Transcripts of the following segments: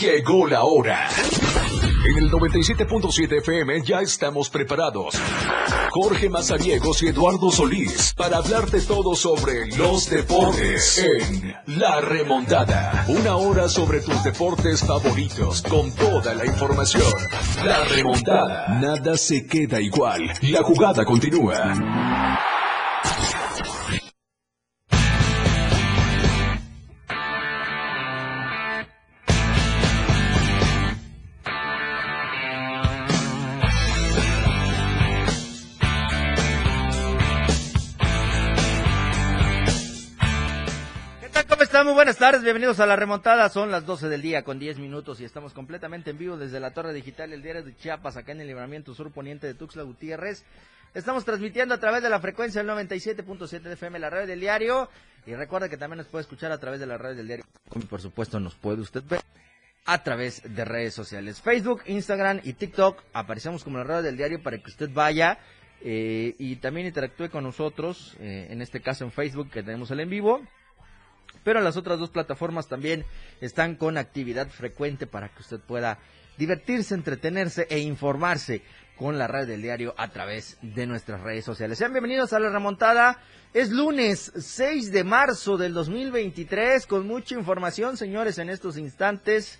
Llegó la hora. En el 97.7 FM ya estamos preparados. Jorge Mazariegos y Eduardo Solís para hablarte todo sobre los deportes en La Remontada. Una hora sobre tus deportes favoritos con toda la información. La Remontada. Nada se queda igual. La jugada continúa. Buenas tardes, bienvenidos a la remontada. Son las 12 del día con 10 minutos y estamos completamente en vivo desde la Torre Digital, el diario de Chiapas, acá en el libramiento sur poniente de Tuxtla Gutiérrez. Estamos transmitiendo a través de la frecuencia del 97.7 de FM, la radio del diario. Y recuerda que también nos puede escuchar a través de la radio del diario. Y por supuesto nos puede usted ver a través de redes sociales. Facebook, Instagram y TikTok. Aparecemos como la radio del diario para que usted vaya eh, y también interactúe con nosotros. Eh, en este caso en Facebook que tenemos el en vivo pero las otras dos plataformas también están con actividad frecuente para que usted pueda divertirse, entretenerse e informarse con la red del diario a través de nuestras redes sociales. Sean bienvenidos a la remontada. Es lunes 6 de marzo del 2023 con mucha información, señores, en estos instantes.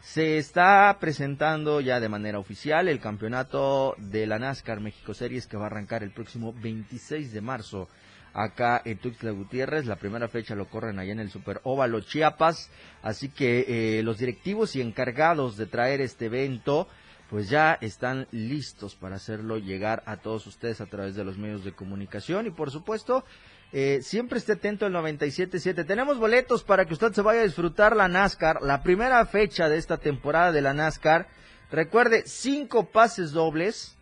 Se está presentando ya de manera oficial el campeonato de la NASCAR México Series que va a arrancar el próximo 26 de marzo acá en Tuxtla Gutiérrez. La primera fecha lo corren allá en el Super Óvalo Chiapas. Así que eh, los directivos y encargados de traer este evento pues ya están listos para hacerlo llegar a todos ustedes a través de los medios de comunicación y por supuesto eh, siempre esté atento al 97.7. Tenemos boletos para que usted se vaya a disfrutar la NASCAR, la primera fecha de esta temporada de la NASCAR. Recuerde, cinco pases dobles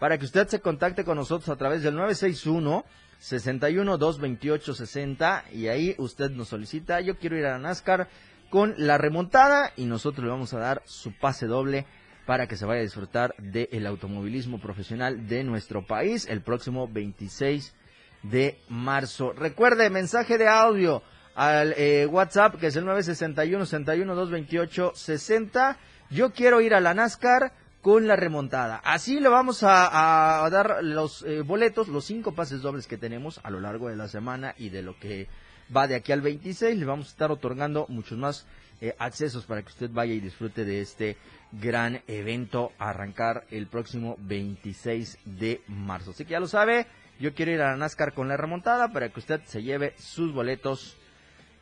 para que usted se contacte con nosotros a través del 961 61 228 60 y ahí usted nos solicita, yo quiero ir a la NASCAR con la remontada y nosotros le vamos a dar su pase doble para que se vaya a disfrutar del automovilismo profesional de nuestro país el próximo 26 de marzo. Recuerde, mensaje de audio al eh, WhatsApp que es el 961 61 228 60. Yo quiero ir a la NASCAR con la remontada. Así le vamos a, dar los eh, boletos, los cinco pases dobles que tenemos a lo largo de la semana y de lo que va de aquí al 26. Le vamos a estar otorgando muchos más eh, accesos para que usted vaya y disfrute de este gran evento a arrancar el próximo 26 de marzo. Así que ya lo sabe, yo quiero ir a la NASCAR con la remontada para que usted se lleve sus boletos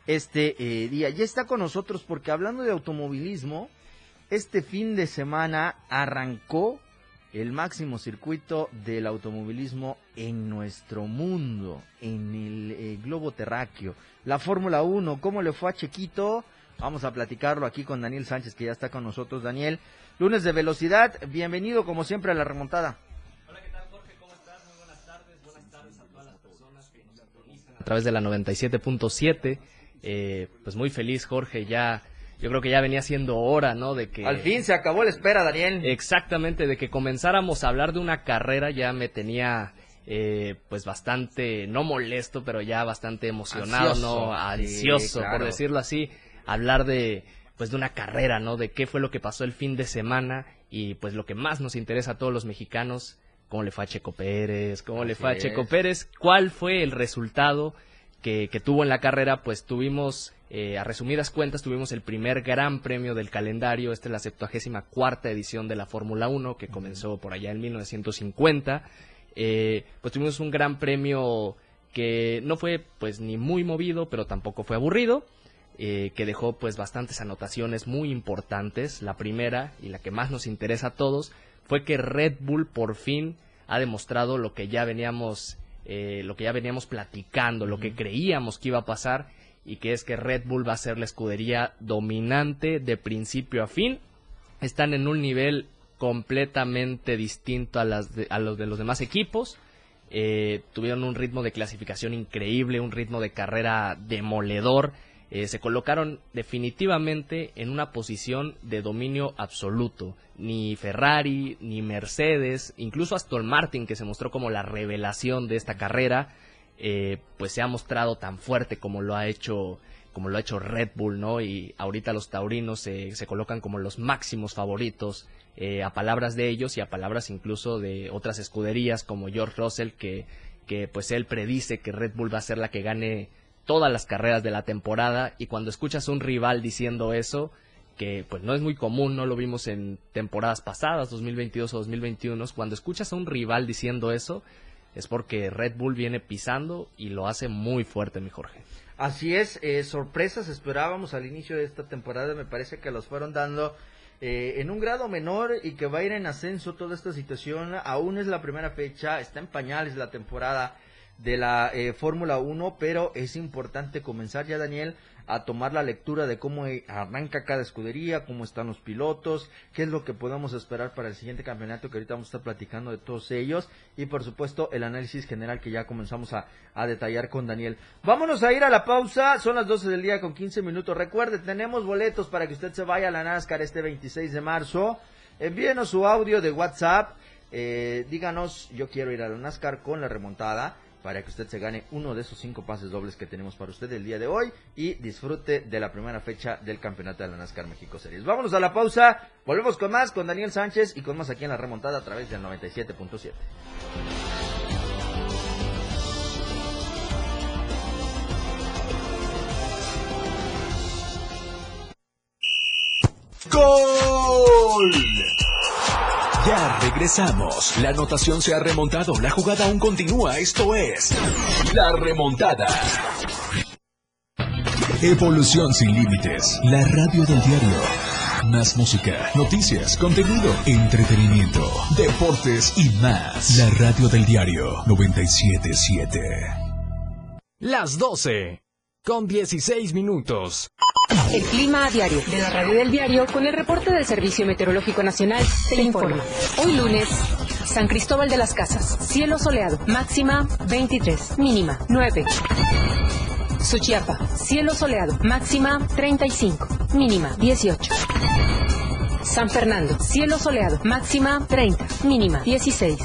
este eh, día. Ya está con nosotros porque hablando de automovilismo, este fin de semana arrancó el máximo circuito del automovilismo en nuestro mundo, en el eh, globo terráqueo. La Fórmula 1, ¿cómo le fue a Chequito? Vamos a platicarlo aquí con Daniel Sánchez, que ya está con nosotros. Daniel, lunes de velocidad, bienvenido como siempre a la remontada. Hola, ¿qué tal Jorge? ¿Cómo estás? Muy buenas tardes. Buenas tardes a todas las personas que nos sintonizan a través de la 97.7. Eh, pues muy feliz, Jorge, ya yo creo que ya venía siendo hora, ¿no? De que... Al fin se acabó la espera, Daniel. Exactamente, de que comenzáramos a hablar de una carrera ya me tenía... Eh, pues bastante, no molesto, pero ya bastante emocionado, ¿no? Ansioso, por decirlo así, hablar de, pues de una carrera, ¿no? De qué fue lo que pasó el fin de semana y pues lo que más nos interesa a todos los mexicanos, cómo le fue a Checo Pérez, cómo le fue a Checo Pérez, cuál fue el resultado que, que tuvo en la carrera, pues tuvimos eh, a resumidas cuentas, tuvimos el primer gran premio del calendario. Esta es la 74 cuarta edición de la Fórmula 1 que comenzó por allá en 1950. Eh, pues tuvimos un gran premio que no fue pues ni muy movido, pero tampoco fue aburrido. Eh, que dejó pues bastantes anotaciones muy importantes. La primera y la que más nos interesa a todos fue que Red Bull por fin ha demostrado lo que ya veníamos lo que ya veníamos platicando, lo que creíamos que iba a pasar y que es que Red Bull va a ser la escudería dominante de principio a fin. Están en un nivel completamente distinto a, las a los de los demás equipos. Eh, tuvieron un ritmo de clasificación increíble, un ritmo de carrera demoledor. Eh, se colocaron definitivamente en una posición de dominio absoluto. Ni Ferrari, ni Mercedes, incluso Aston Martin, que se mostró como la revelación de esta carrera, eh, pues se ha mostrado tan fuerte como lo ha hecho como lo ha hecho Red Bull, ¿no? Y ahorita los taurinos se, se colocan como los máximos favoritos eh, a palabras de ellos y a palabras incluso de otras escuderías como George Russell que, que pues él predice que Red Bull va a ser la que gane todas las carreras de la temporada y cuando escuchas a un rival diciendo eso que pues no es muy común, no lo vimos en temporadas pasadas, 2022 o 2021, cuando escuchas a un rival diciendo eso es porque Red Bull viene pisando y lo hace muy fuerte, mi Jorge. Así es, eh, sorpresas esperábamos al inicio de esta temporada, me parece que los fueron dando eh, en un grado menor y que va a ir en ascenso toda esta situación. Aún es la primera fecha, está en pañales la temporada de la eh, Fórmula 1, pero es importante comenzar ya, Daniel, a tomar la lectura de cómo arranca cada escudería, cómo están los pilotos, qué es lo que podemos esperar para el siguiente campeonato que ahorita vamos a estar platicando de todos ellos y por supuesto el análisis general que ya comenzamos a, detallar con Daniel. Vámonos a ir a la pausa, son las 12 del día con 15 minutos. Recuerde, tenemos boletos para que usted se vaya a la NASCAR este 26 de marzo. Envíenos su audio de WhatsApp. Eh, díganos, yo quiero ir a la NASCAR con la remontada para que usted se gane uno de esos cinco pases dobles que tenemos para usted el día de hoy y disfrute de la primera fecha del campeonato de la NASCAR México Series. Vámonos a la pausa, volvemos con más con Daniel Sánchez y con más aquí en la remontada a través del 97.7. ¡Gol! Ya regresamos. La anotación se ha remontado. La jugada aún continúa. Esto es La Remontada. Evolución sin límites. La radio del diario. Más música, noticias, contenido, entretenimiento, deportes y más. La radio del diario 977. Las 12. Con 16 minutos. El clima a diario de la radio del diario con el reporte del Servicio Meteorológico Nacional te informa. Hoy lunes, San Cristóbal de las Casas, cielo soleado, máxima 23, mínima 9. Suchiapa, cielo soleado, máxima 35, mínima 18. San Fernando, cielo soleado, máxima 30, mínima 16.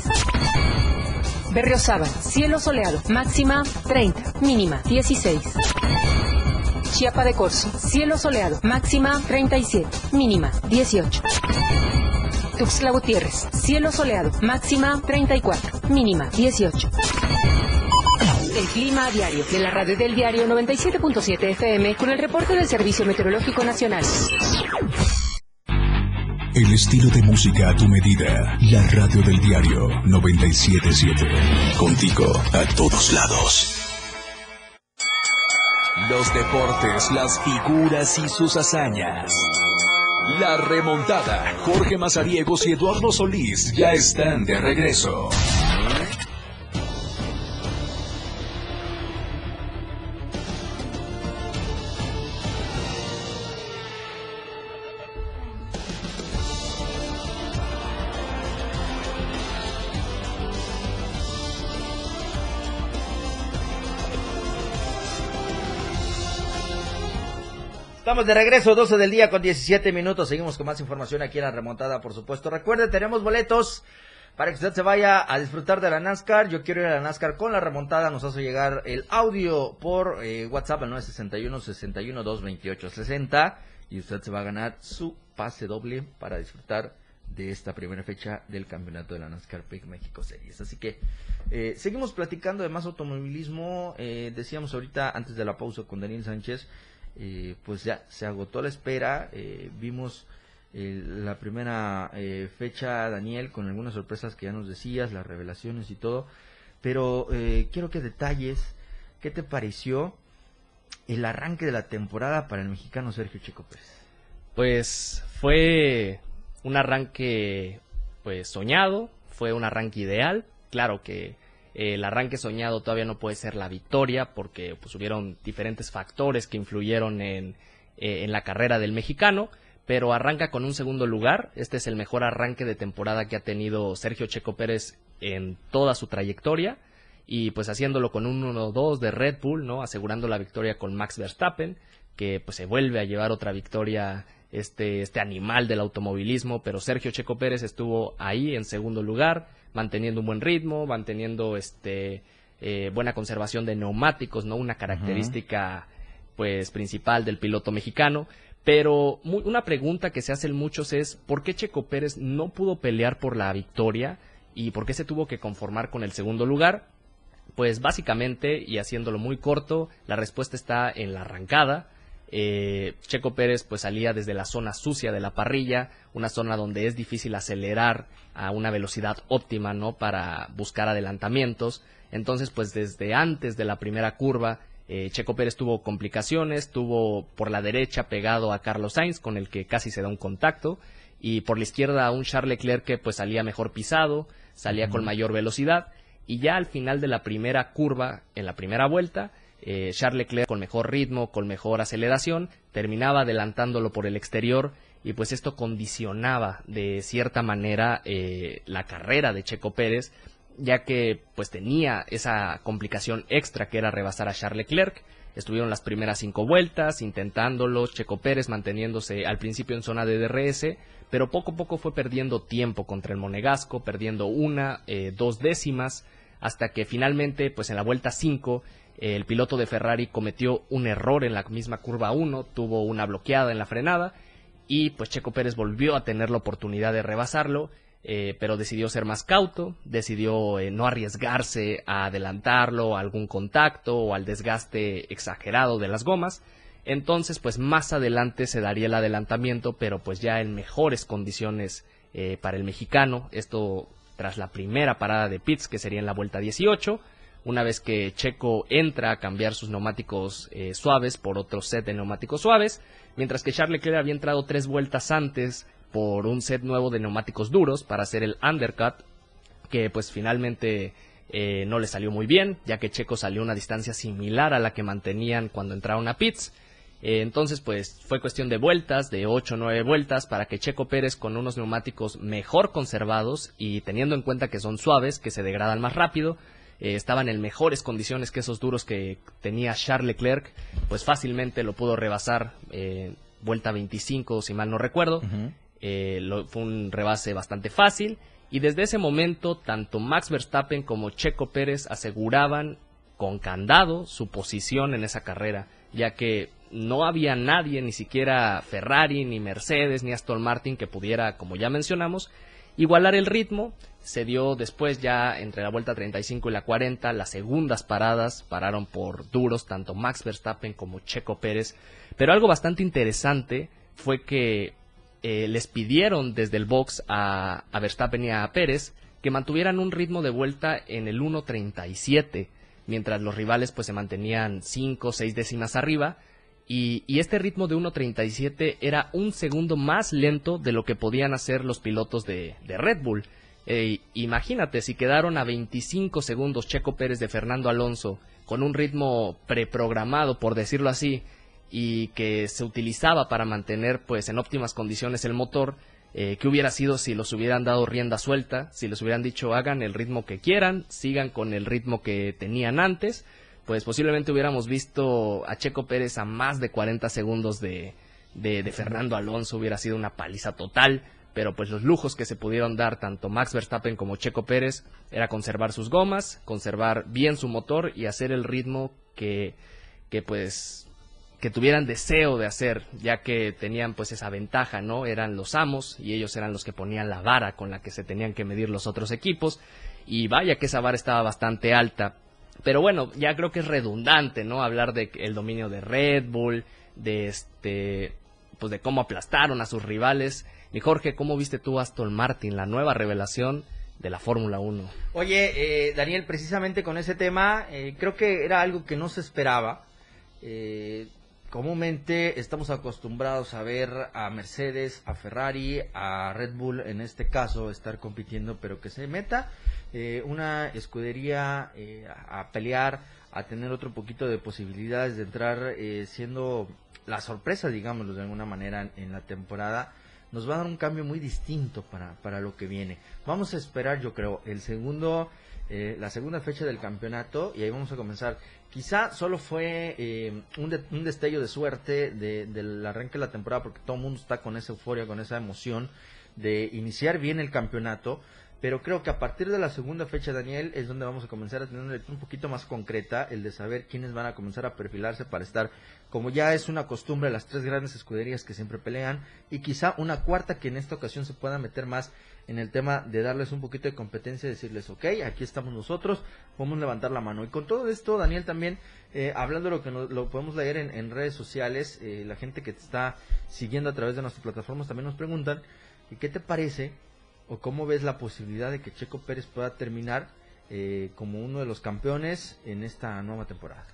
Berriozábal, cielo soleado, máxima 30, mínima 16. Chiapa de Corzo, cielo soleado, máxima 37, mínima 18. Tuxtla Gutiérrez, cielo soleado, máxima 34, mínima 18. El clima a diario de la radio del diario 97.7 FM con el reporte del Servicio Meteorológico Nacional. El estilo de música a tu medida. La radio del diario 977. Contigo a todos lados. Los deportes, las figuras y sus hazañas. La remontada. Jorge Mazariegos y Eduardo Solís ya están de regreso. Estamos de regreso, 12 del día con 17 minutos. Seguimos con más información aquí en la remontada, por supuesto. Recuerde, tenemos boletos para que usted se vaya a disfrutar de la NASCAR. Yo quiero ir a la NASCAR con la remontada. Nos hace llegar el audio por eh, WhatsApp al 961 61 228 60 y usted se va a ganar su pase doble para disfrutar de esta primera fecha del campeonato de la NASCAR Peak México Series. Así que eh, seguimos platicando de más automovilismo. Eh, decíamos ahorita antes de la pausa con Daniel Sánchez eh, pues ya se agotó la espera. Eh, vimos eh, la primera fecha, Daniel, con algunas sorpresas que ya nos decías, las revelaciones y todo. Pero quiero que detalles qué te pareció el arranque de la temporada para el mexicano Sergio Checo Pérez. Pues fue un arranque pues soñado, fue un arranque ideal. Claro que el arranque soñado todavía no puede ser la victoria porque pues hubieron diferentes factores que influyeron en, eh, en la carrera del mexicano, pero arranca con un segundo lugar. Este es el mejor arranque de temporada que ha tenido Sergio Checo Pérez en toda su trayectoria y pues haciéndolo con un 1-2 de Red Bull, ¿no? Asegurando la victoria con Max Verstappen, que pues se vuelve a llevar otra victoria este, este animal del automovilismo, pero Sergio Checo Pérez estuvo ahí en segundo lugar, manteniendo un buen ritmo, manteniendo este, eh, buena conservación de neumáticos, ¿no? Una característica pues principal del piloto mexicano. Pero una pregunta que se hacen muchos es ¿por qué Checo Pérez no pudo pelear por la victoria y por qué se tuvo que conformar con el segundo lugar? Pues básicamente, y haciéndolo muy corto, la respuesta está en la arrancada. Eh, Checo Pérez pues salía desde la zona sucia de la parrilla, una zona donde es difícil acelerar a una velocidad óptima, ¿no? Para buscar adelantamientos. Entonces, pues desde antes de la primera curva, eh, Checo Pérez tuvo complicaciones, tuvo por la derecha pegado a Carlos Sainz, con el que casi se da un contacto, y por la izquierda un Charles Leclerc que pues salía mejor pisado, salía con mayor velocidad, y ya al final de la primera curva, en la primera vuelta, eh, Charles Leclerc con mejor ritmo, con mejor aceleración, terminaba adelantándolo por el exterior y pues esto condicionaba de cierta manera eh, la carrera de Checo Pérez ya que pues tenía esa complicación extra que era rebasar a Charles Leclerc. Estuvieron las primeras cinco vueltas intentándolo, Checo Pérez manteniéndose al principio en zona de DRS, pero poco a poco fue perdiendo tiempo contra el Monegasco, perdiendo una, eh, dos décimas, hasta que finalmente, pues en la vuelta 5, el piloto de Ferrari cometió un error en la misma curva 1, tuvo una bloqueada en la frenada, y pues Checo Pérez volvió a tener la oportunidad de rebasarlo, eh, pero decidió ser más cauto, decidió eh, no arriesgarse a adelantarlo a algún contacto o al desgaste exagerado de las gomas. Entonces, pues más adelante se daría el adelantamiento, pero pues ya en mejores condiciones eh, para el mexicano. Esto tras la primera parada de pits, que sería en la vuelta 18. Una vez que Checo entra a cambiar sus neumáticos suaves por otro set de neumáticos suaves, mientras que Charles Leclerc había entrado tres vueltas antes por un set nuevo de neumáticos duros para hacer el undercut, que pues finalmente eh, no le salió muy bien, ya que Checo salió una distancia similar a la que mantenían cuando entraron a pits. Eh, entonces, pues fue cuestión de vueltas, de 8 o 9 vueltas, para que Checo Pérez con unos neumáticos mejor conservados y teniendo en cuenta que son suaves, que se degradan más rápido, eh, estaban en mejores condiciones que esos duros que tenía Charles Leclerc, pues fácilmente lo pudo rebasar vuelta 25, si mal no recuerdo. Eh, fue un rebase bastante fácil y desde ese momento tanto Max Verstappen como Checo Pérez aseguraban con candado su posición en esa carrera, ya que no había nadie, ni siquiera Ferrari, ni Mercedes, ni Aston Martin que pudiera, como ya mencionamos, igualar el ritmo. Se dio después ya entre la vuelta 35 y la 40, las segundas paradas pararon por duros tanto Max Verstappen como Checo Pérez. Pero algo bastante interesante fue que eh, les pidieron desde el box a, Verstappen y a Pérez que mantuvieran un ritmo de vuelta en el 1.37, mientras los rivales pues se mantenían 5 o 6 décimas arriba, y, este ritmo de 1.37 era un segundo más lento de lo que podían hacer los pilotos de, Red Bull. Imagínate, si quedaron a 25 segundos Checo Pérez de Fernando Alonso, con un ritmo preprogramado, por decirlo así, y que se utilizaba para mantener pues en óptimas condiciones el motor, eh, que hubiera sido si los hubieran dado rienda suelta, si les hubieran dicho hagan el ritmo que quieran, sigan con el ritmo que tenían antes, pues posiblemente hubiéramos visto a Checo Pérez a más de 40 segundos de, de, Fernando Alonso, hubiera sido una paliza total, pero pues los lujos que se pudieron dar tanto Max Verstappen como Checo Pérez era conservar sus gomas, conservar bien su motor y hacer el ritmo que, que pues que tuvieran deseo de hacer, ya que tenían pues esa ventaja, ¿no? Eran los amos y ellos eran los que ponían la vara con la que se tenían que medir los otros equipos y vaya que esa vara estaba bastante alta. Pero bueno, ya creo que es redundante, ¿no? Hablar de el dominio de Red Bull, de este pues de cómo aplastaron a sus rivales. Y Jorge, ¿cómo viste tú Aston Martin, la nueva revelación de la Fórmula 1? Oye, eh, Daniel, precisamente con ese tema, eh, creo que era algo que no se esperaba. Eh, comúnmente estamos acostumbrados a ver a Mercedes, a Ferrari, a Red Bull en este caso estar compitiendo, pero que se meta eh, una escudería eh, a, pelear, a tener otro poquito de posibilidades de entrar eh, siendo la sorpresa, digámoslo de alguna manera, en la temporada, nos va a dar un cambio muy distinto para, para lo que viene. Vamos a esperar, yo creo, el segundo, la segunda fecha del campeonato y ahí vamos a comenzar. Quizá solo fue eh, un, destello de suerte del arranque de la temporada porque todo el mundo está con esa euforia, con esa emoción de iniciar bien el campeonato, pero creo que a partir de la segunda fecha, Daniel, es donde vamos a comenzar a tener una lectura un poquito más concreta, el de saber quiénes van a comenzar a perfilarse para estar, como ya es una costumbre, las tres grandes escuderías que siempre pelean, y quizá una cuarta que en esta ocasión se pueda meter más en el tema de darles un poquito de competencia decirles, ok, aquí estamos nosotros, podemos levantar la mano. Y con todo esto, Daniel, también, eh, hablando de lo que lo podemos leer en, redes sociales, eh, la gente que te está siguiendo a través de nuestras plataformas también nos preguntan, ¿y qué te parece o cómo ves la posibilidad de que Checo Pérez pueda terminar eh, como uno de los campeones en esta nueva temporada?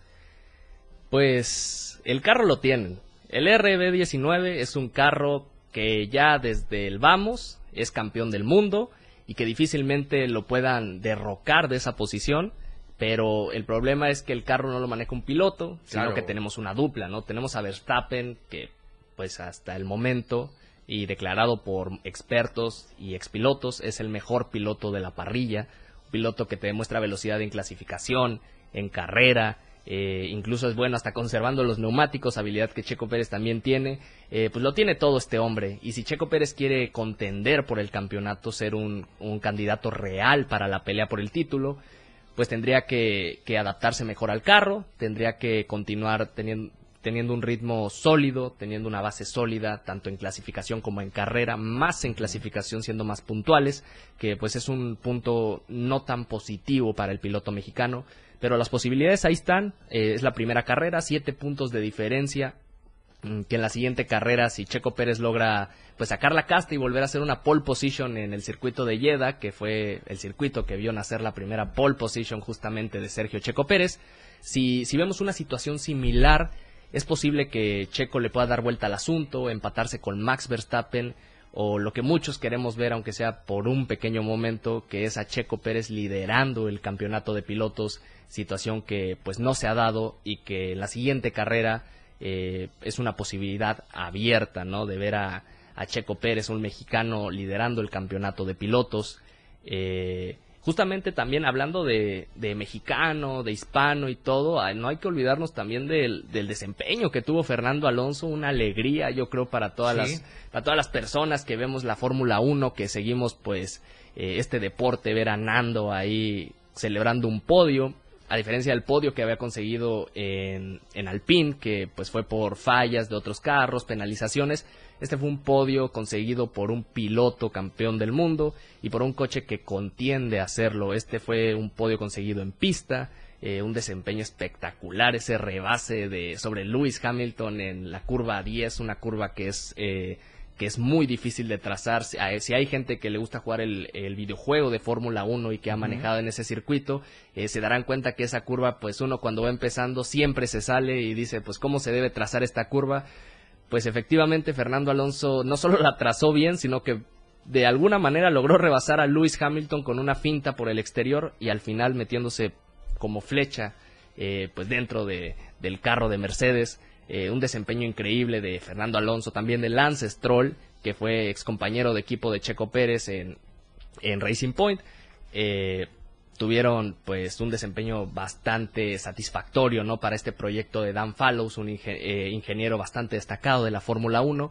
Pues el carro lo tienen. El RB19 es un carro que ya desde el vamos es campeón del mundo y que difícilmente lo puedan derrocar de esa posición. Pero el problema es que el carro no lo maneja un piloto, sino que tenemos una dupla, ¿no? Tenemos a Verstappen, que pues hasta el momento y declarado por expertos y expilotos, es el mejor piloto de la parrilla, un piloto que te demuestra velocidad en clasificación, en carrera, eh, incluso es bueno hasta conservando los neumáticos, habilidad que Checo Pérez también tiene, eh, pues lo tiene todo este hombre. Y si Checo Pérez quiere contender por el campeonato, ser un, un candidato real para la pelea por el título, pues tendría que, que adaptarse mejor al carro, tendría que continuar teniendo, teniendo un ritmo sólido, teniendo una base sólida, tanto en clasificación como en carrera, más en clasificación siendo más puntuales, que pues es un punto no tan positivo para el piloto mexicano, pero las posibilidades ahí están, eh, es la primera carrera, siete puntos de diferencia, mm, que en la siguiente carrera si Checo Pérez logra pues sacar la casta y volver a hacer una pole position en el circuito de Jeddah, que fue el circuito que vio nacer la primera pole position justamente de Sergio Checo Pérez, si, si vemos una situación similar es posible que Checo le pueda dar vuelta al asunto, empatarse con Max Verstappen o lo que muchos queremos ver, aunque sea por un pequeño momento, que es a Checo Pérez liderando el campeonato de pilotos, situación que pues no se ha dado y que la siguiente carrera eh, es una posibilidad abierta, ¿no? De ver a, a, Checo Pérez, un mexicano, liderando el campeonato de pilotos. Eh, justamente también hablando de, mexicano, de hispano y todo, no hay que olvidarnos también del, desempeño que tuvo Fernando Alonso, una alegría yo creo para todas las para todas las personas que vemos la Fórmula 1, que seguimos pues eh, este deporte, ver a Nando ahí celebrando un podio, a diferencia del podio que había conseguido en, en Alpine, que pues fue por fallas de otros carros, penalizaciones, este fue un podio conseguido por un piloto campeón del mundo y por un coche que contiende hacerlo. Este fue un podio conseguido en pista, eh, un desempeño espectacular, ese rebase de sobre Lewis Hamilton en la curva 10, una curva que es eh, que es muy difícil de trazar. Si hay gente que le gusta jugar el, videojuego de Fórmula 1 y que ha manejado en ese circuito, eh, se darán cuenta que esa curva, pues uno cuando va empezando siempre se sale y dice, pues cómo se debe trazar esta curva pues efectivamente Fernando Alonso no solo la trazó bien, sino que de alguna manera logró rebasar a Lewis Hamilton con una finta por el exterior y al final metiéndose como flecha eh, pues dentro de, del carro de Mercedes. Eh, un desempeño increíble de Fernando Alonso, también de Lance Stroll, que fue ex compañero de equipo de Checo Pérez en, en Racing Point. Eh, tuvieron pues un desempeño bastante satisfactorio no para este proyecto de Dan Fallows un eh, ingeniero bastante destacado de la Fórmula 1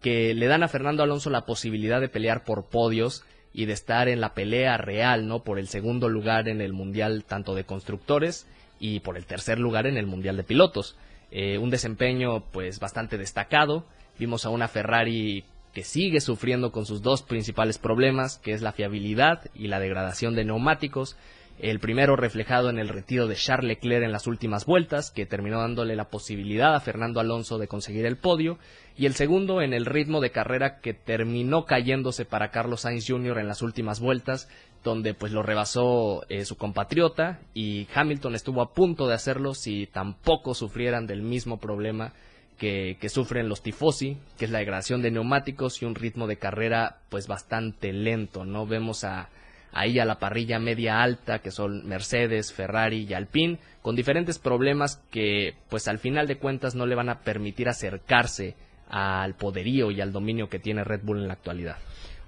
que le dan a Fernando Alonso la posibilidad de pelear por podios y de estar en la pelea real no por el segundo lugar en el mundial tanto de constructores y por el tercer lugar en el mundial de pilotos eh, un desempeño pues bastante destacado vimos a una Ferrari que sigue sufriendo con sus dos principales problemas, que es la fiabilidad y la degradación de neumáticos. El primero reflejado en el retiro de Charles Leclerc en las últimas vueltas, que terminó dándole la posibilidad a Fernando Alonso de conseguir el podio, y el segundo en el ritmo de carrera que terminó cayéndose para Carlos Sainz Jr. en las últimas vueltas, donde pues lo rebasó eh, su compatriota y Hamilton estuvo a punto de hacerlo si tampoco sufrieran del mismo problema que, sufren los tifosi, que es la degradación de neumáticos y un ritmo de carrera pues bastante lento, ¿no? Vemos a, ahí a la parrilla media alta, que son Mercedes, Ferrari y Alpine, con diferentes problemas que pues al final de cuentas no le van a permitir acercarse al poderío y al dominio que tiene Red Bull en la actualidad.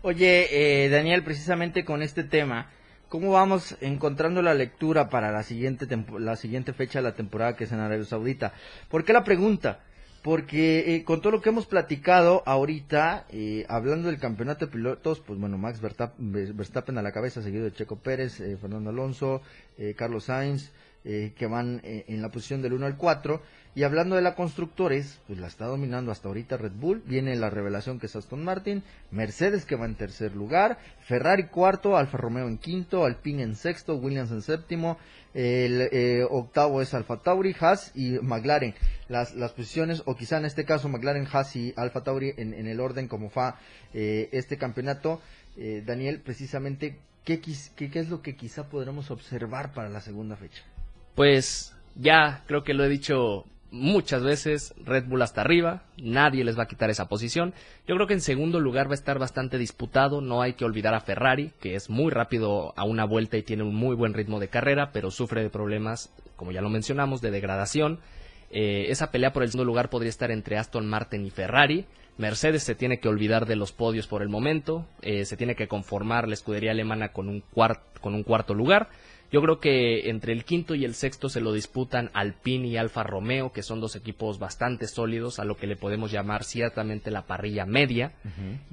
Oye, eh, Daniel, precisamente con este tema, ¿cómo vamos encontrando la lectura para la siguiente, la siguiente fecha de la temporada que es en Arabia Saudita? ¿Por qué la pregunta? porque eh, con todo lo que hemos platicado ahorita, eh, hablando del campeonato de pilotos, pues bueno, Max Verstappen a la cabeza, seguido de Checo Pérez, eh, Fernando Alonso, Carlos Sainz, que van en la posición del 1 al 4. Y hablando de la constructores, pues la está dominando hasta ahorita Red Bull, viene la revelación que es Aston Martin, Mercedes que va en tercer lugar, Ferrari cuarto, Alfa Romeo en quinto, Alpine en sexto, Williams en séptimo, el eh, octavo es Alfa Tauri, Haas y McLaren. Las, las posiciones, o quizá en este caso McLaren, Haas y Alfa Tauri en, el orden como fa eh, este campeonato. Eh, Daniel, precisamente, ¿qué, qué, ¿qué es lo que quizá podremos observar para la segunda fecha? Pues ya creo que lo he dicho muchas veces Red Bull hasta arriba, nadie les va a quitar esa posición. Yo creo que en segundo lugar va a estar bastante disputado, no hay que olvidar a Ferrari, que es muy rápido a una vuelta y tiene un muy buen ritmo de carrera, pero sufre de problemas, como ya lo mencionamos, de degradación. Eh, esa pelea por el segundo lugar podría estar entre Aston Martin y Ferrari. Mercedes se tiene que olvidar de los podios por el momento, eh, se tiene que conformar la escudería alemana con un, con un cuarto lugar. Yo creo que entre el quinto y el sexto se lo disputan Alpine y Alfa Romeo, que son dos equipos bastante sólidos, a lo que le podemos llamar ciertamente la parrilla media.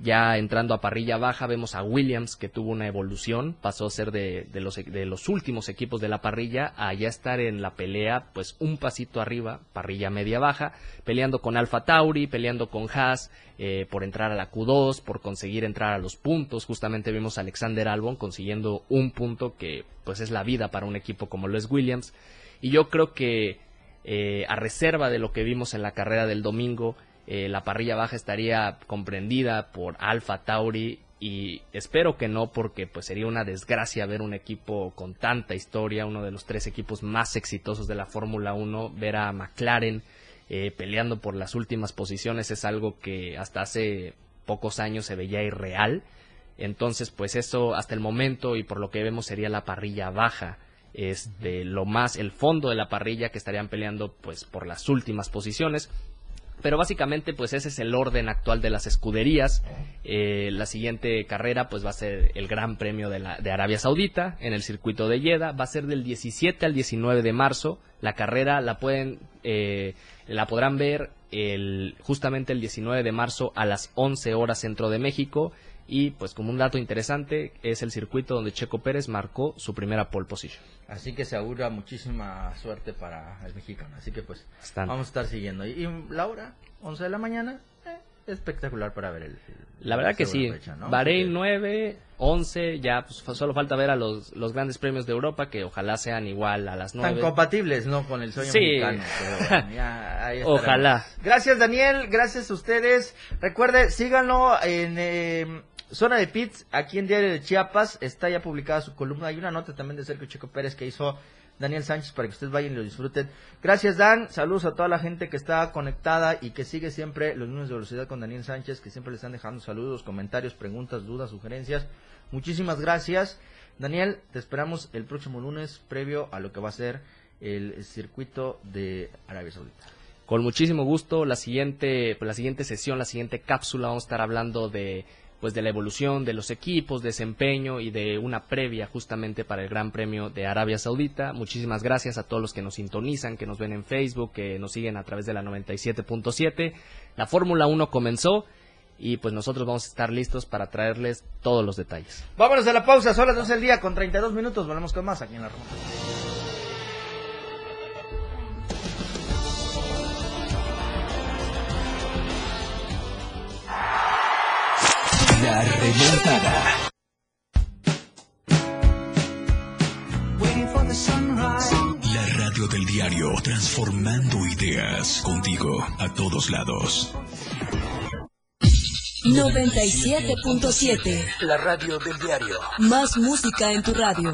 Ya entrando a parrilla baja vemos a Williams, que tuvo una evolución, pasó a ser de, los, de los últimos equipos de la parrilla a ya estar en la pelea, pues un pasito arriba, parrilla media baja, peleando con Alfa Tauri, peleando con Haas, eh, por entrar a la Q2, por conseguir entrar a los puntos. Justamente vimos a Alexander Albon consiguiendo un punto que pues es la vida para un equipo como lo es Williams. Y yo creo que eh, a reserva de lo que vimos en la carrera del domingo, eh, la parrilla baja estaría comprendida por Alfa Tauri y espero que no porque pues sería una desgracia ver un equipo con tanta historia, uno de los tres equipos más exitosos de la Fórmula 1, ver a McLaren eh, peleando por las últimas posiciones es algo que hasta hace pocos años se veía irreal. Entonces, pues eso hasta el momento y por lo que vemos sería la parrilla baja. Es de lo más el fondo de la parrilla que estarían peleando pues por las últimas posiciones. Pero básicamente, pues ese es el orden actual de las escuderías. Eh, la siguiente carrera, pues va a ser el Gran Premio de, la, de Arabia Saudita en el circuito de Jeddah. Va a ser del 17 al 19 de marzo. La carrera la pueden, eh, la podrán ver el, justamente el 19 de marzo a las 11 horas centro de México. Y pues como un dato interesante, es el circuito donde Checo Pérez marcó su primera pole position. Así que se augura muchísima suerte para el mexicano. Así que pues vamos a estar siguiendo. Y, Laura, 11 de la mañana, eh, espectacular para ver el... la verdad que sí. Bahrein 9, 11, ya pues solo falta ver a los, los grandes premios de Europa que ojalá sean igual a las 9. Tan compatibles, ¿no? Con el sueño mexicano. ojalá. Gracias Daniel, gracias a ustedes. Recuerde, síganlo en... Eh, Zona de Pits, aquí en Diario de Chiapas, está ya publicada su columna. Hay una nota también de Sergio Checo Pérez que hizo Daniel Sánchez para que ustedes vayan y lo disfruten. Gracias, Dan. Saludos a toda la gente que está conectada y que sigue siempre los lunes de velocidad con Daniel Sánchez, que siempre le están dejando saludos, comentarios, preguntas, dudas, sugerencias. Muchísimas gracias. Daniel, te esperamos el próximo lunes previo a lo que va a ser el circuito de Arabia Saudita. Con muchísimo gusto, la siguiente, la siguiente sesión, la siguiente cápsula, vamos a estar hablando de pues de la evolución de los equipos, desempeño y de una previa justamente para el Gran Premio de Arabia Saudita. Muchísimas gracias a todos los que nos sintonizan, que nos ven en Facebook, que nos siguen a través de la 97.7. La Fórmula 1 comenzó y pues nosotros vamos a estar listos para traerles todos los detalles. Vámonos a la pausa, son las 12 del día con 32 minutos, volvemos con más aquí en la Roma. La remontada. La radio del diario, transformando ideas contigo a todos lados. 97.7. La radio del diario. Más música en tu radio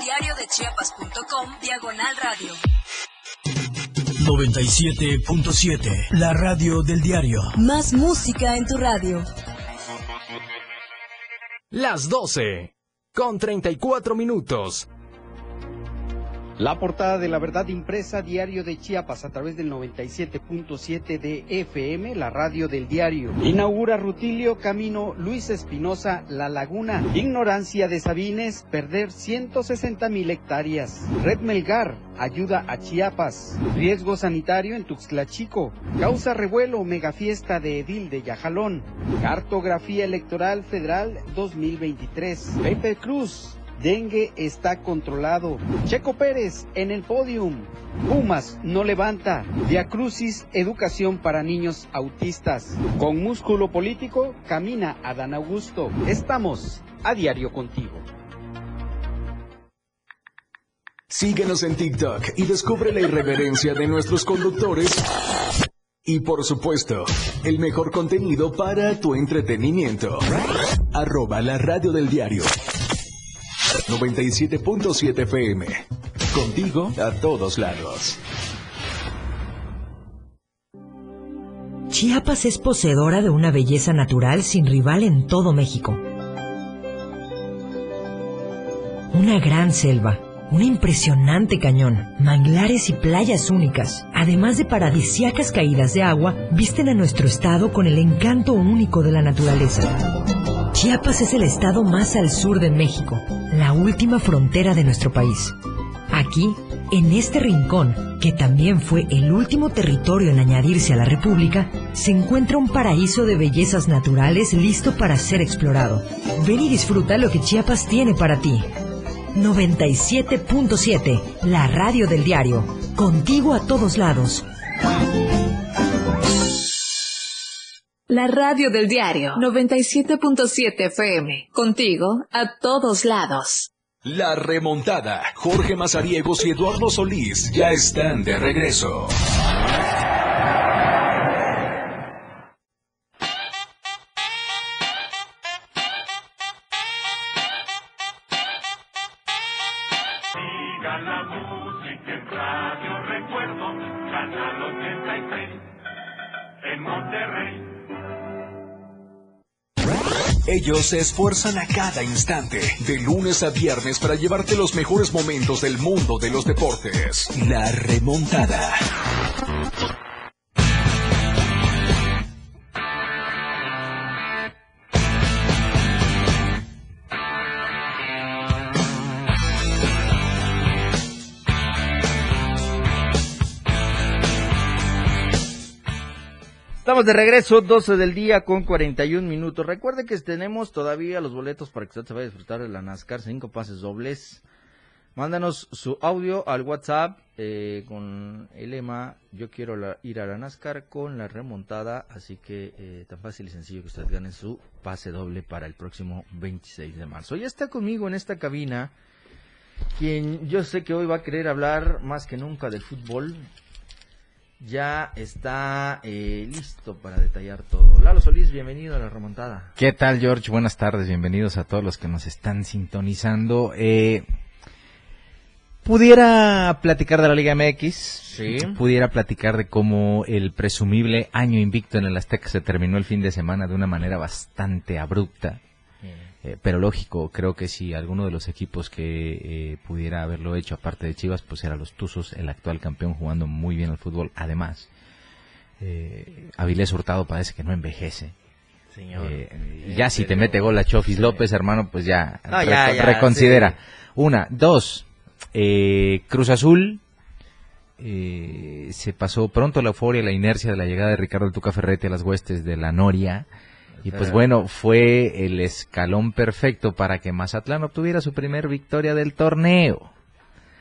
www.diariodechiapas.com Diagonal Radio. 97.7, la radio del diario. Más música en tu radio. Las 12, con 34 minutos. La portada de la verdad impresa diario de Chiapas a través del 97.7 de FM, la radio del diario. Inaugura Rutilio Camino Luis Espinosa La Laguna. Ignorancia de Sabines, perder 160 mil hectáreas. Red Melgar, ayuda a Chiapas. Riesgo sanitario en Tuxtla Chico. Causa revuelo, megafiesta de Edil de Yajalón. Cartografía electoral federal 2023. Pepe Cruz, Dengue está controlado. Checo Pérez en el podium. Pumas no levanta. Diacrucis, educación para niños autistas. Con músculo político, camina Adán Augusto. Estamos a diario contigo. Síguenos en TikTok y descubre la irreverencia de nuestros conductores. Y por supuesto, el mejor contenido para tu entretenimiento. Arroba la radio del diario 97.7 FM. Contigo a todos lados. Chiapas es poseedora de una belleza natural sin rival en todo México. Una gran selva, un impresionante cañón, manglares y playas únicas, además de paradisiacas caídas de agua, visten a nuestro estado con el encanto único de la naturaleza. Chiapas es el estado más al sur de México, la última frontera de nuestro país. Aquí, en este rincón, que también fue el último territorio en añadirse a la República, se encuentra un paraíso de bellezas naturales listo para ser explorado. Ven y disfruta lo que Chiapas tiene para ti. 97.7, la radio del diario, contigo a todos lados. La radio del diario 97.7 FM. Contigo a todos lados. La remontada. Jorge Mazariegos y Eduardo Solís ya están de regreso. Se esfuerzan a cada instante, de lunes a viernes, para llevarte los mejores momentos del mundo de los deportes. La remontada. Estamos de regreso, 12 del día con 41 minutos. Recuerde que tenemos todavía los boletos para que usted se vaya a disfrutar de la NASCAR, cinco pases dobles. Mándanos su audio al WhatsApp eh, con el lema Yo quiero ir a la NASCAR con la remontada. Así que eh, tan fácil y sencillo que usted gane su pase doble para el próximo 26 de marzo. Ya está conmigo en esta cabina quien yo sé que hoy va a querer hablar más que nunca del fútbol ya está eh, listo para detallar todo. Lalo Solís, bienvenido a la remontada. ¿Qué tal, George? Buenas tardes, bienvenidos a todos los que nos están sintonizando. Eh, pudiera platicar de la Liga MX, sí. pudiera platicar de cómo el presumible año invicto en el Azteca se terminó el fin de semana de una manera bastante abrupta. Eh, pero lógico, creo que si alguno de los equipos que eh, pudiera haberlo hecho, aparte de Chivas, pues era los Tuzos, el actual campeón jugando muy bien al fútbol. Además, eh, Avilés Hurtado parece que no envejece. Señor. Ya si te mete gol a Chofis López, hermano, pues ya, reconsidera. Una, dos, Cruz Azul. se pasó pronto la euforia, la inercia de la llegada de Ricardo Tuca Ferretti a las huestes de la Noria y pues bueno, fue el escalón perfecto para que Mazatlán obtuviera su primer victoria del torneo.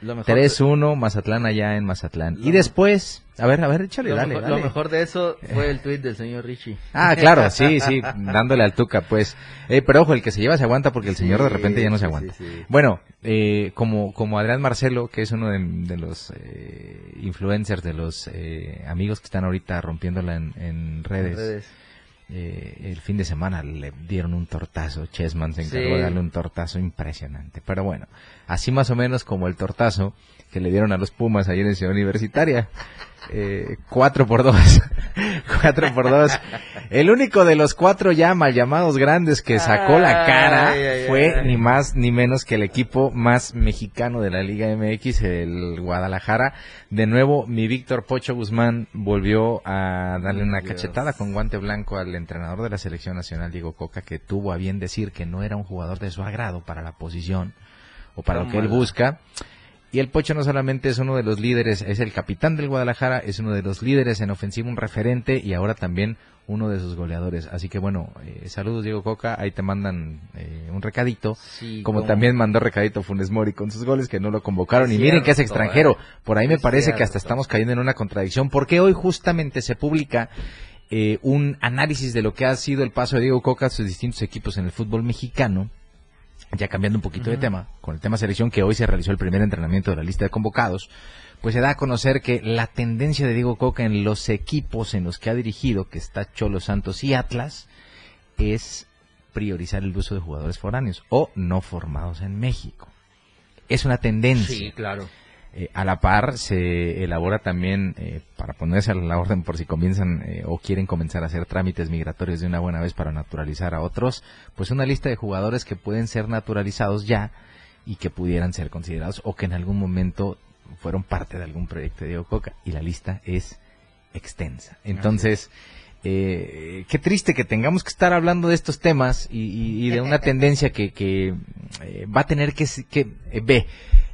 3-1, Mazatlán allá en Mazatlán. y después, a ver, a ver, échale, lo dale, mejor, Lo mejor de eso fue el tuit del señor Richie. Ah, claro, sí, sí, dándole al tuca, pues. Eh, pero ojo, el que se lleva se aguanta porque el señor de repente ya no se aguanta. bueno, eh, como, como Adrián Marcelo, que es uno de, los eh, influencers, de los eh, amigos que están ahorita rompiéndola en, redes eh, el fin de semana le dieron un tortazo. Chessman se encargó de darle un tortazo impresionante. Pero bueno, así más o menos como el tortazo que le dieron a los Pumas ayer en Ciudad Universitaria. Eh, cuatro por dos. cuatro por dos. El único de los cuatro ya mal llamados grandes que sacó la cara fue ni más ni menos que el equipo más mexicano de la Liga MX, el Guadalajara. De nuevo, mi Víctor Pocho Guzmán volvió a darle una cachetada con guante blanco al entrenador de la selección nacional, Diego Coca, que tuvo a bien decir que no era un jugador de su agrado para la posición o para lo que él busca. Y el Pocho no solamente es uno de los líderes, es el capitán del Guadalajara, es uno de los líderes en ofensiva, un referente y ahora también uno de sus goleadores. Así que bueno, eh, saludos Diego Coca, ahí te mandan eh, un recadito, como, también mandó recadito Funes Mori con sus goles que no lo convocaron. Y miren que es extranjero. ¿eh? Por ahí me parece que hasta estamos cayendo en una contradicción porque hoy justamente se publica un análisis de lo que ha sido el paso de Diego Coca a sus distintos equipos en el fútbol mexicano. Ya cambiando un poquito de tema, con el tema selección que hoy se realizó el primer entrenamiento de la lista de convocados, pues se da a conocer que la tendencia de Diego Coca en los equipos en los que ha dirigido, que está Cholo Santos y Atlas, es priorizar el uso de jugadores foráneos o no formados en México. Es una tendencia. Sí, claro. Eh, a la par se elabora también, eh, para ponerse a la orden por si comienzan eh, o quieren comenzar a hacer trámites migratorios de una buena vez para naturalizar a otros, pues una lista de jugadores que pueden ser naturalizados ya y que pudieran ser considerados o que en algún momento fueron parte de algún proyecto de Diego Coca y la lista es extensa. Entonces, qué triste que tengamos que estar hablando de estos temas y, de una tendencia que, que va a tener que, que ve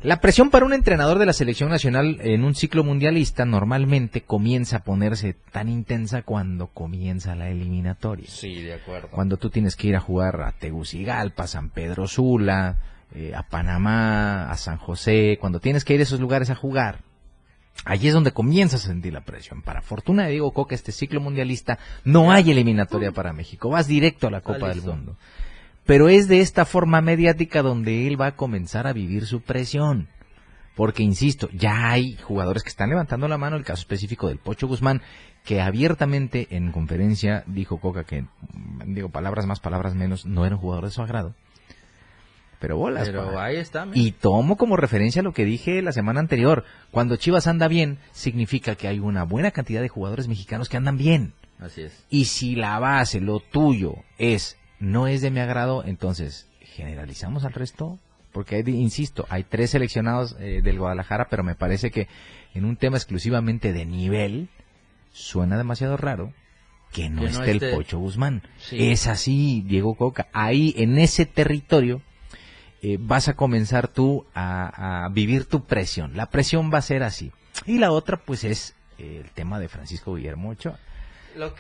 la presión para un entrenador de la selección nacional en un ciclo mundialista normalmente comienza a ponerse tan intensa cuando comienza la eliminatoria. Sí, de acuerdo. Cuando tú tienes que ir a jugar a Tegucigalpa, San Pedro Sula, eh, a Panamá, a San José, cuando tienes que ir a esos lugares a jugar, Allí es donde comienza a sentir la presión. Para fortuna de Diego Coca, este ciclo mundialista, no hay eliminatoria para México. Vas directo a la Copa del Mundo. Pero es de esta forma mediática donde él va a comenzar a vivir su presión. Porque, insisto, ya hay jugadores que están levantando la mano, el caso específico del Pocho Guzmán, que abiertamente en conferencia dijo Coca que, digo, palabras más, palabras menos, no era un jugador de su agrado. Pero bolas. Pero ahí está. Y tomo como referencia lo que dije la semana anterior. Cuando Chivas anda bien, significa que hay una buena cantidad de jugadores mexicanos que andan bien. Así es. Y si la base, lo tuyo, es no es de mi agrado, entonces, ¿generalizamos al resto? Porque, hay, insisto, hay tres seleccionados eh, del Guadalajara, pero me parece que en un tema exclusivamente de nivel, suena demasiado raro que no, esté, el Pocho Guzmán. Es así, Diego Coca. Ahí, en ese territorio, eh, vas a comenzar tú a, vivir tu presión. La presión va a ser así. Y la otra, pues, es eh, el tema de Francisco Guillermo Ochoa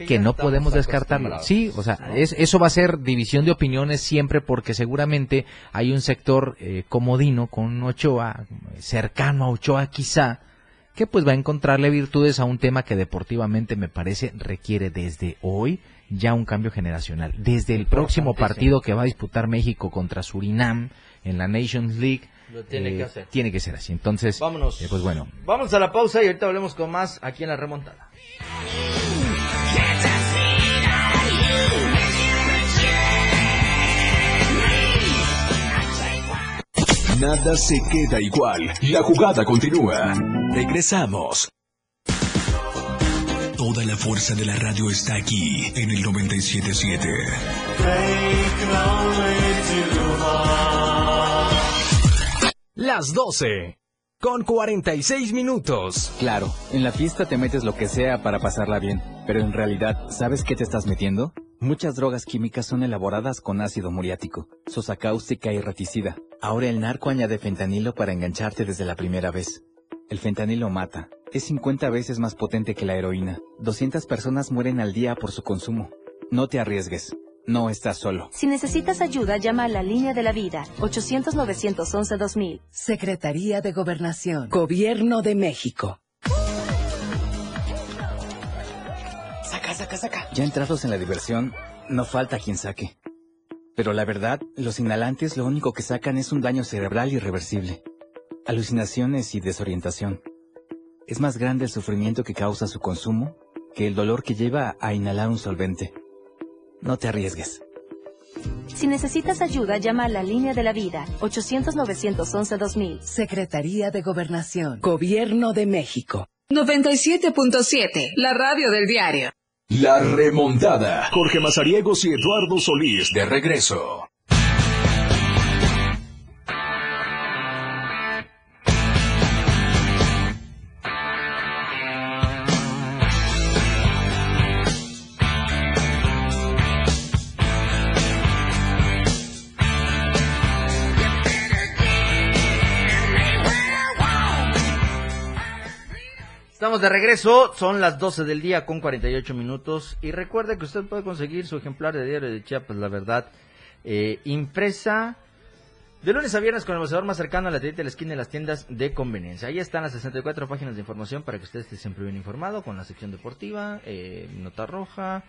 que, no podemos descartarlo. Sí, o sea, es, eso va a ser división de opiniones siempre porque seguramente hay un sector eh, comodino con Ochoa, cercano a Ochoa quizá, que pues va a encontrarle virtudes a un tema que deportivamente me parece requiere desde hoy ya un cambio generacional. Desde el próximo partido que va a disputar México contra Surinam en la Nations League, tiene que eh, hacer. Tiene que ser así. Entonces, vámonos. Eh, pues bueno. Vamos a la pausa y ahorita hablemos con más aquí en la remontada. Nada se queda igual. La jugada continúa. Regresamos. Toda la fuerza de la radio está aquí en el 977. Las 12 con 46 minutos. Claro, en la fiesta te metes lo que sea para pasarla bien, pero en realidad, ¿sabes qué te estás metiendo? Muchas drogas químicas son elaboradas con ácido muriático, sosa cáustica y reticida. Ahora el narco añade fentanilo para engancharte desde la primera vez. El fentanilo mata. Es 50 veces más potente que la heroína. 200 personas mueren al día por su consumo. No te arriesgues. No estás solo. Si necesitas ayuda, llama a la línea de la vida, 800-911-2000. Secretaría de Gobernación. Gobierno de México. Saca, saca, saca. Ya entrados en la diversión, no falta quien saque. Pero la verdad, los inhalantes lo único que sacan es un daño cerebral irreversible. Alucinaciones y desorientación. Es más grande el sufrimiento que causa su consumo que el dolor que lleva a inhalar un solvente. No te arriesgues. Si necesitas ayuda, llama a la línea de la vida, 800-911-2000. Secretaría de Gobernación, Gobierno de México. 97.7, la radio del diario. La remontada. Jorge Mazariegos y Eduardo Solís de regreso. De regreso, son las 12 del día con 48 minutos y recuerde que usted puede conseguir su ejemplar de diario de Chiapas, la verdad, eh, impresa de lunes a viernes con el vaciador más cercano a la tienda de la esquina de las tiendas de conveniencia. Ahí están las 64 páginas de información para que usted esté siempre bien informado con la sección deportiva, eh, nota roja,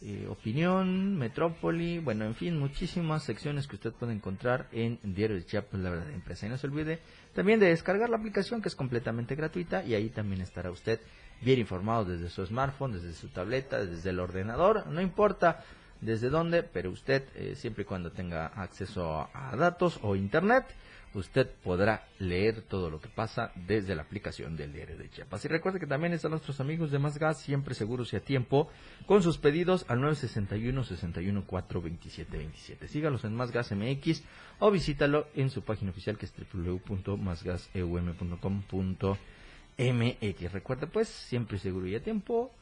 eh, opinión, Metrópoli, bueno, en fin, muchísimas secciones que usted puede encontrar en Diario de Chiapas, la verdad, empresa. Y no se olvide también de descargar la aplicación que es completamente gratuita y ahí también estará usted bien informado desde su smartphone, desde su tableta, desde el ordenador, no importa desde dónde, pero usted eh, siempre y cuando tenga acceso a datos o internet, usted podrá leer todo lo que pasa desde la aplicación del diario de Chiapas. Y recuerde que también están nuestros amigos de Más Gas, siempre seguros y a tiempo, con sus pedidos al 961 61 4 27 27. Sígalos en Más Gas MX o visítalo en su página oficial que es www.másgaseum.com.mx. Recuerde pues, siempre seguro y a tiempo,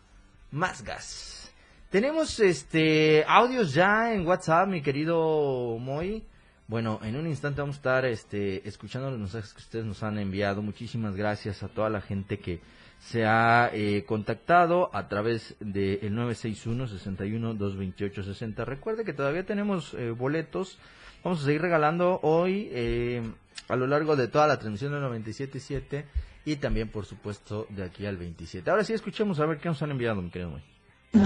Más Gas. Tenemos este audios ya en WhatsApp, mi querido Moy. Bueno, en un instante vamos a estar este, escuchando los mensajes que ustedes nos han enviado. Muchísimas gracias a toda la gente que se ha eh, contactado a través del 961-61-228-60. Recuerde que todavía tenemos eh, boletos. Vamos a seguir regalando hoy eh, a lo largo de toda la transmisión del 97.7 y también, por supuesto, de aquí al 27. Ahora sí, escuchemos a ver qué nos han enviado, mi querido.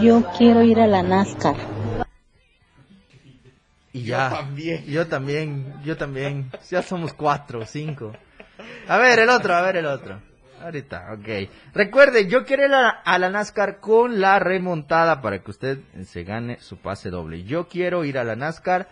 Yo quiero ir a la NASCAR. Y ya. Yo también. Yo también, yo también. Ya somos cuatro, cinco. A ver, el otro, a ver el otro. Ahorita, ok. Recuerde, yo quiero ir a, la NASCAR con la remontada para que usted se gane su pase doble. Yo quiero ir a la NASCAR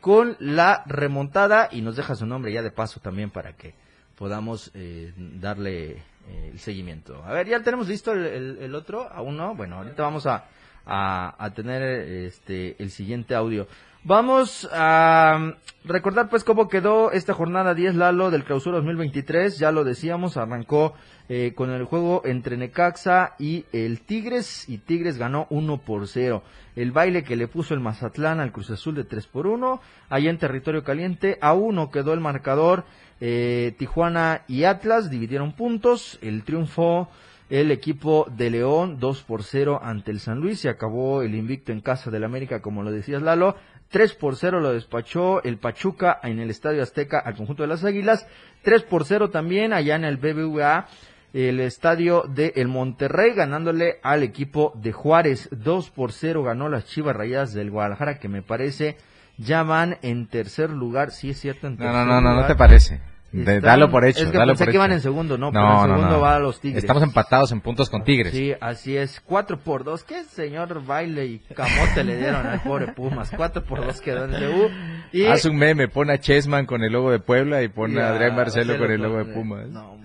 con la remontada y nos deja su nombre ya de paso también para que podamos eh, darle eh, el seguimiento. A ver, ya tenemos listo el, el, otro, aún no. Bueno, ahorita vamos a, a, a tener este el siguiente audio. Vamos a recordar pues cómo quedó esta jornada 10 Lalo del clausura 2023, ya lo decíamos, arrancó eh, con el juego entre Necaxa y el Tigres y Tigres ganó 1 por 0. El baile que le puso el Mazatlán al Cruz Azul de 3 por 1, allá en territorio caliente, a 1 quedó el marcador eh, Tijuana y Atlas, dividieron puntos, el triunfo el equipo de León 2 por 0 ante el San Luis. Se acabó el invicto en casa del América, como lo decías Lalo. 3 por 0 lo despachó el Pachuca en el Estadio Azteca al conjunto de las Águilas. 3 por 0 también allá en el BBVA, el estadio de el Monterrey, ganándole al equipo de Juárez. 2 por 0 ganó las Chivas Rayadas del Guadalajara, que me parece ya van en tercer lugar. Sí, es cierto. En no, no, no, no, no te parece dalo por hecho. Es que dalo pensé por que iban en segundo, no, pero en segundo va a los Tigres. Estamos empatados en puntos con Tigres. Sí, así es. 4 por 2. ¿Qué señor baile y camote le dieron al pobre Pumas? 4 por 2 quedó en el U. Y... Haz un meme, pone a Chessman con el logo de Puebla y pone a Adrián Marcelo, con el logo de Pumas. No,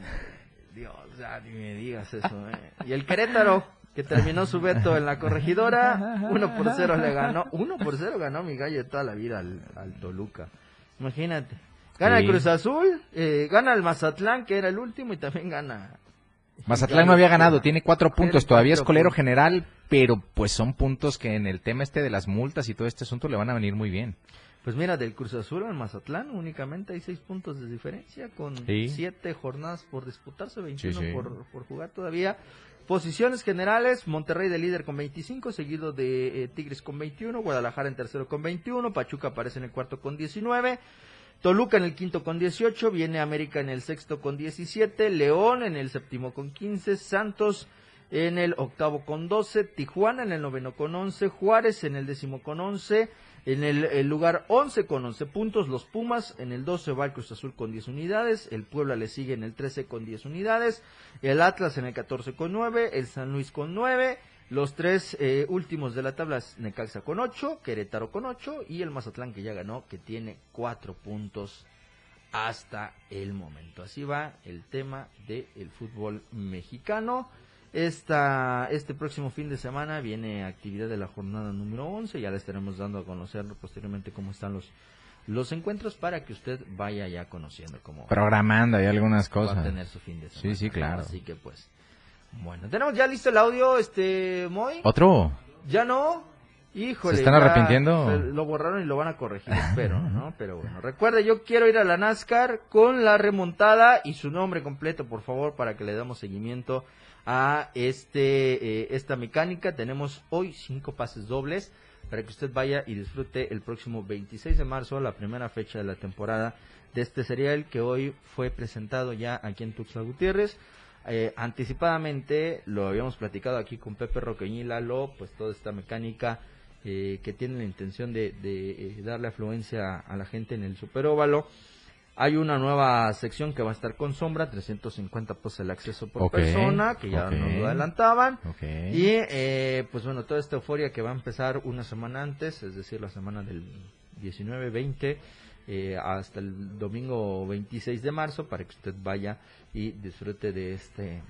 Dios, ya ni me digas eso. Eh. Y el Querétaro, que terminó su veto en la corregidora, 1 por 0 le ganó. 1 por 0 ganó mi gallo toda la vida al, al Toluca. Imagínate. Gana el Cruz Azul, eh, gana el Mazatlán, que era el último, y también gana. Mazatlán no había ganado, tiene cuatro puntos, todavía es colero general, pero pues son puntos que en el tema este de las multas y todo este asunto le van a venir muy bien. Pues mira, del Cruz Azul al Mazatlán únicamente hay seis puntos de diferencia, con siete jornadas por disputarse, 21 Por, por jugar todavía. Posiciones generales, Monterrey de líder con 25, seguido de eh, Tigres con 21, Guadalajara en tercero con 21, Pachuca aparece en el cuarto con 19. Toluca en el quinto con 18, viene América en el sexto con 17, León en el séptimo con 15, Santos en el octavo con 12, Tijuana en el noveno con 11, Juárez en el décimo con 11, en el, lugar 11 con 11 puntos, los Pumas en el 12 va el Cruz Azul con 10 unidades, el Puebla le sigue en el 13 con 10 unidades, el Atlas en el 14 con 9, el San Luis con 9, Los tres eh, últimos de la tabla es Necaxa con 8, Querétaro con 8 y el Mazatlán que ya ganó, que tiene 4 puntos hasta el momento. Así va el tema del fútbol mexicano. Esta, este próximo fin de semana viene actividad de la jornada número 11. Ya le estaremos dando a conocer posteriormente cómo están los, los encuentros para que usted vaya ya conociendo cómo. Programando hay algunas cosas. Va a tener su fin de semana. Sí, sí, claro. Así que pues. Bueno, tenemos ya listo el audio, este, Moy. ¿Otro? ¿Ya no? Híjole. ¿Se están arrepintiendo? Lo borraron y lo van a corregir, espero, ¿no? Pero bueno, recuerde, yo quiero ir a la NASCAR con la remontada y su nombre completo, por favor, para que le demos seguimiento a este, eh, esta mecánica. Tenemos hoy cinco pases dobles para que usted vaya y disfrute el próximo 26 de marzo, la primera fecha de la temporada de este serial que hoy fue presentado ya aquí en Tuxtla Gutiérrez. Eh, anticipadamente lo habíamos platicado aquí con Pepe Roqueñi Lalo, pues toda esta mecánica eh, que tiene la intención de, de darle afluencia a la gente en el superóvalo. Hay una nueva sección que va a estar con sombra, 350 pues el acceso por persona, que ya nos lo adelantaban. Y eh, pues bueno, toda esta euforia que va a empezar una semana antes, es decir, la semana del 19-20 eh, hasta el domingo 26 de marzo, para que usted vaya y disfrute de este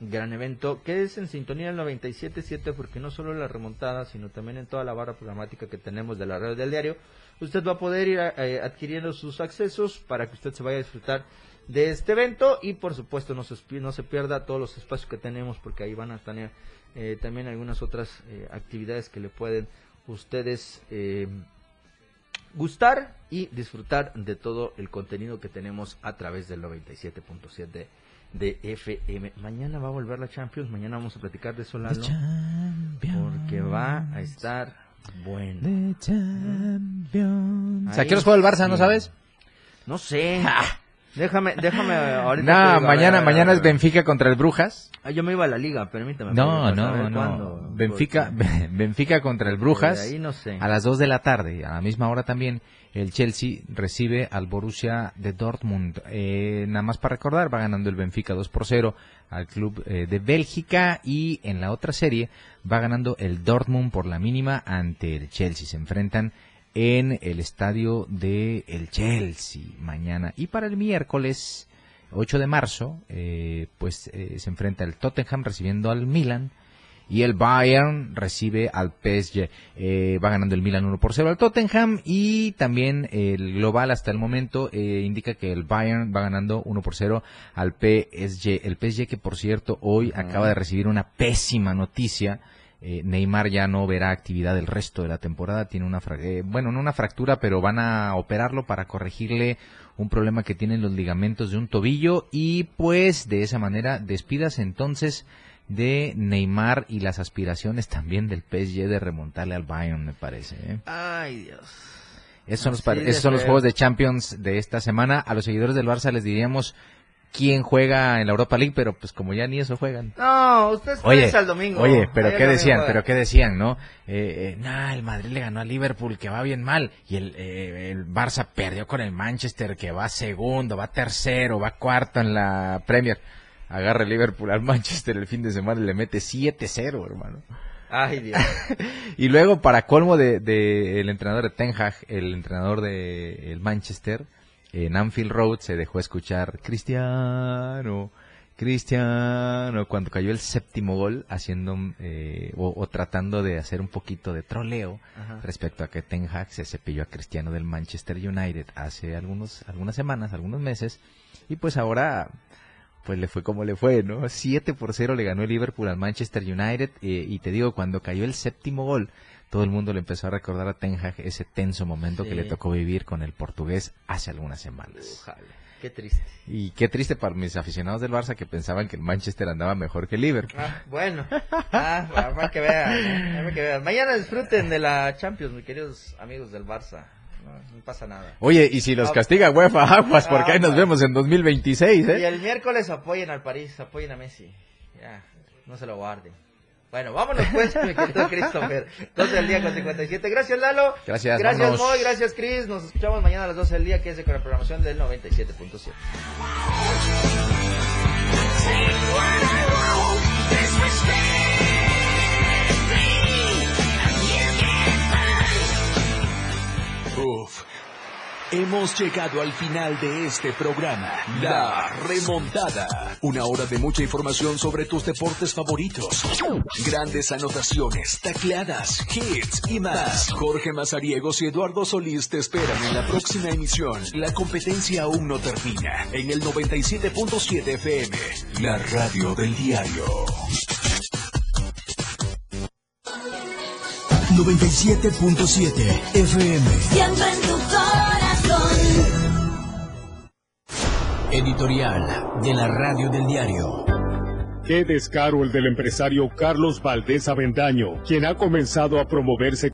gran evento, que es en sintonía del 97.7, porque no solo en la remontada, sino también en toda la barra programática que tenemos de la red del diario, usted va a poder ir eh, adquiriendo sus accesos para que usted se vaya a disfrutar de este evento y por supuesto no se, no se pierda todos los espacios que tenemos porque ahí van a tener eh, también algunas otras eh, actividades que le pueden ustedes gustar y disfrutar de todo el contenido que tenemos a través del 97.7 de FM. Mañana va a volver la Champions, mañana vamos a platicar de eso, porque va a estar bueno. ¿A qué juega el Barça, no sabes? No sé. Déjame, déjame ahorita. No, mañana, mañana es Benfica contra el Brujas. Ah, yo me iba a la liga, permítame. No, no, no. Benfica, Benfica contra el Brujas. Ahí no sé. A las 2 de la tarde, a la misma hora también, el Chelsea recibe al Borussia de Dortmund. Eh, nada más para recordar, va ganando el Benfica 2 por 0 al club eh, de Bélgica y en la otra serie va ganando el Dortmund por la mínima ante el Chelsea. Se enfrentan en el estadio de el Chelsea mañana y para el miércoles 8 de marzo eh, pues se enfrenta el Tottenham recibiendo al Milan y el Bayern recibe al PSG. Eh, va ganando el Milan 1 por 0 al Tottenham y también el global hasta el momento eh, indica que el Bayern va ganando 1 por 0 al PSG. El PSG que por cierto hoy acaba de recibir una pésima noticia. Eh, Neymar ya no verá actividad el resto de la temporada. Tiene una, bueno, no una fractura, pero van a operarlo para corregirle un problema que tienen los ligamentos de un tobillo y pues de esa manera despidas entonces de Neymar y las aspiraciones también del PSG de remontarle al Bayern, me parece. ¿eh? Ay, Dios. Esos son, los, esos son los juegos de Champions de esta semana. A los seguidores del Barça les diríamos quién juega en la Europa League, pero pues como ya ni eso juegan. No, ustedes oye, al domingo. Oye, pero qué decían, pero qué decían, ¿no? Eh, eh el Madrid le ganó a Liverpool, que va bien mal, y el, eh, el Barça perdió con el Manchester, que va segundo, va tercero, va cuarto en la Premier agarra el Liverpool al Manchester el fin de semana y le mete 7-0, hermano. Ay, Dios. y luego, para colmo de, el entrenador de Ten Hag, el entrenador de el Manchester, en Anfield Road se dejó escuchar Cristiano, Cristiano, cuando cayó el séptimo gol, haciendo eh, o, tratando de hacer un poquito de troleo respecto a que Ten Hag se cepilló a Cristiano del Manchester United hace algunos, algunas semanas, algunos meses, y pues ahora pues le fue como le fue, ¿no? 7 por 0 le ganó el Liverpool al Manchester United eh, y te digo, cuando cayó el séptimo gol, todo el mundo le empezó a recordar a Ten Hag ese tenso momento que le tocó vivir con el portugués hace algunas semanas. Qué triste. Y qué triste para mis aficionados del Barça que pensaban que el Manchester andaba mejor que el Liverpool. Ah, bueno, ah, para que vean, que vean. Mañana disfruten de la Champions, mis queridos amigos del Barça no, pasa nada. Oye, y si los ah, castiga UEFA, aguas, porque ahí nos vemos en 2026, ¿eh? Y el miércoles apoyen al París, apoyen a Messi. Ya, no se lo guarden. Bueno, vámonos pues, me quitó Christopher. 12 del día con 57. Gracias, Lalo. Gracias, Gracias. Moy. Gracias, Chris. Nos escuchamos mañana a las 12 del día, que es de con la programación del 97.7. Hemos llegado al final de este programa, La Remontada. Una hora de mucha información sobre tus deportes favoritos. Grandes anotaciones, tacleadas, hits y más. Jorge Mazariegos y Eduardo Solís te esperan en la próxima emisión. La competencia aún no termina. En el 97.7 FM, la radio del diario. 97.7 FM. Editorial de la Radio del Diario. Qué descaro el del empresario Carlos Valdés Avendaño, quien ha comenzado a promoverse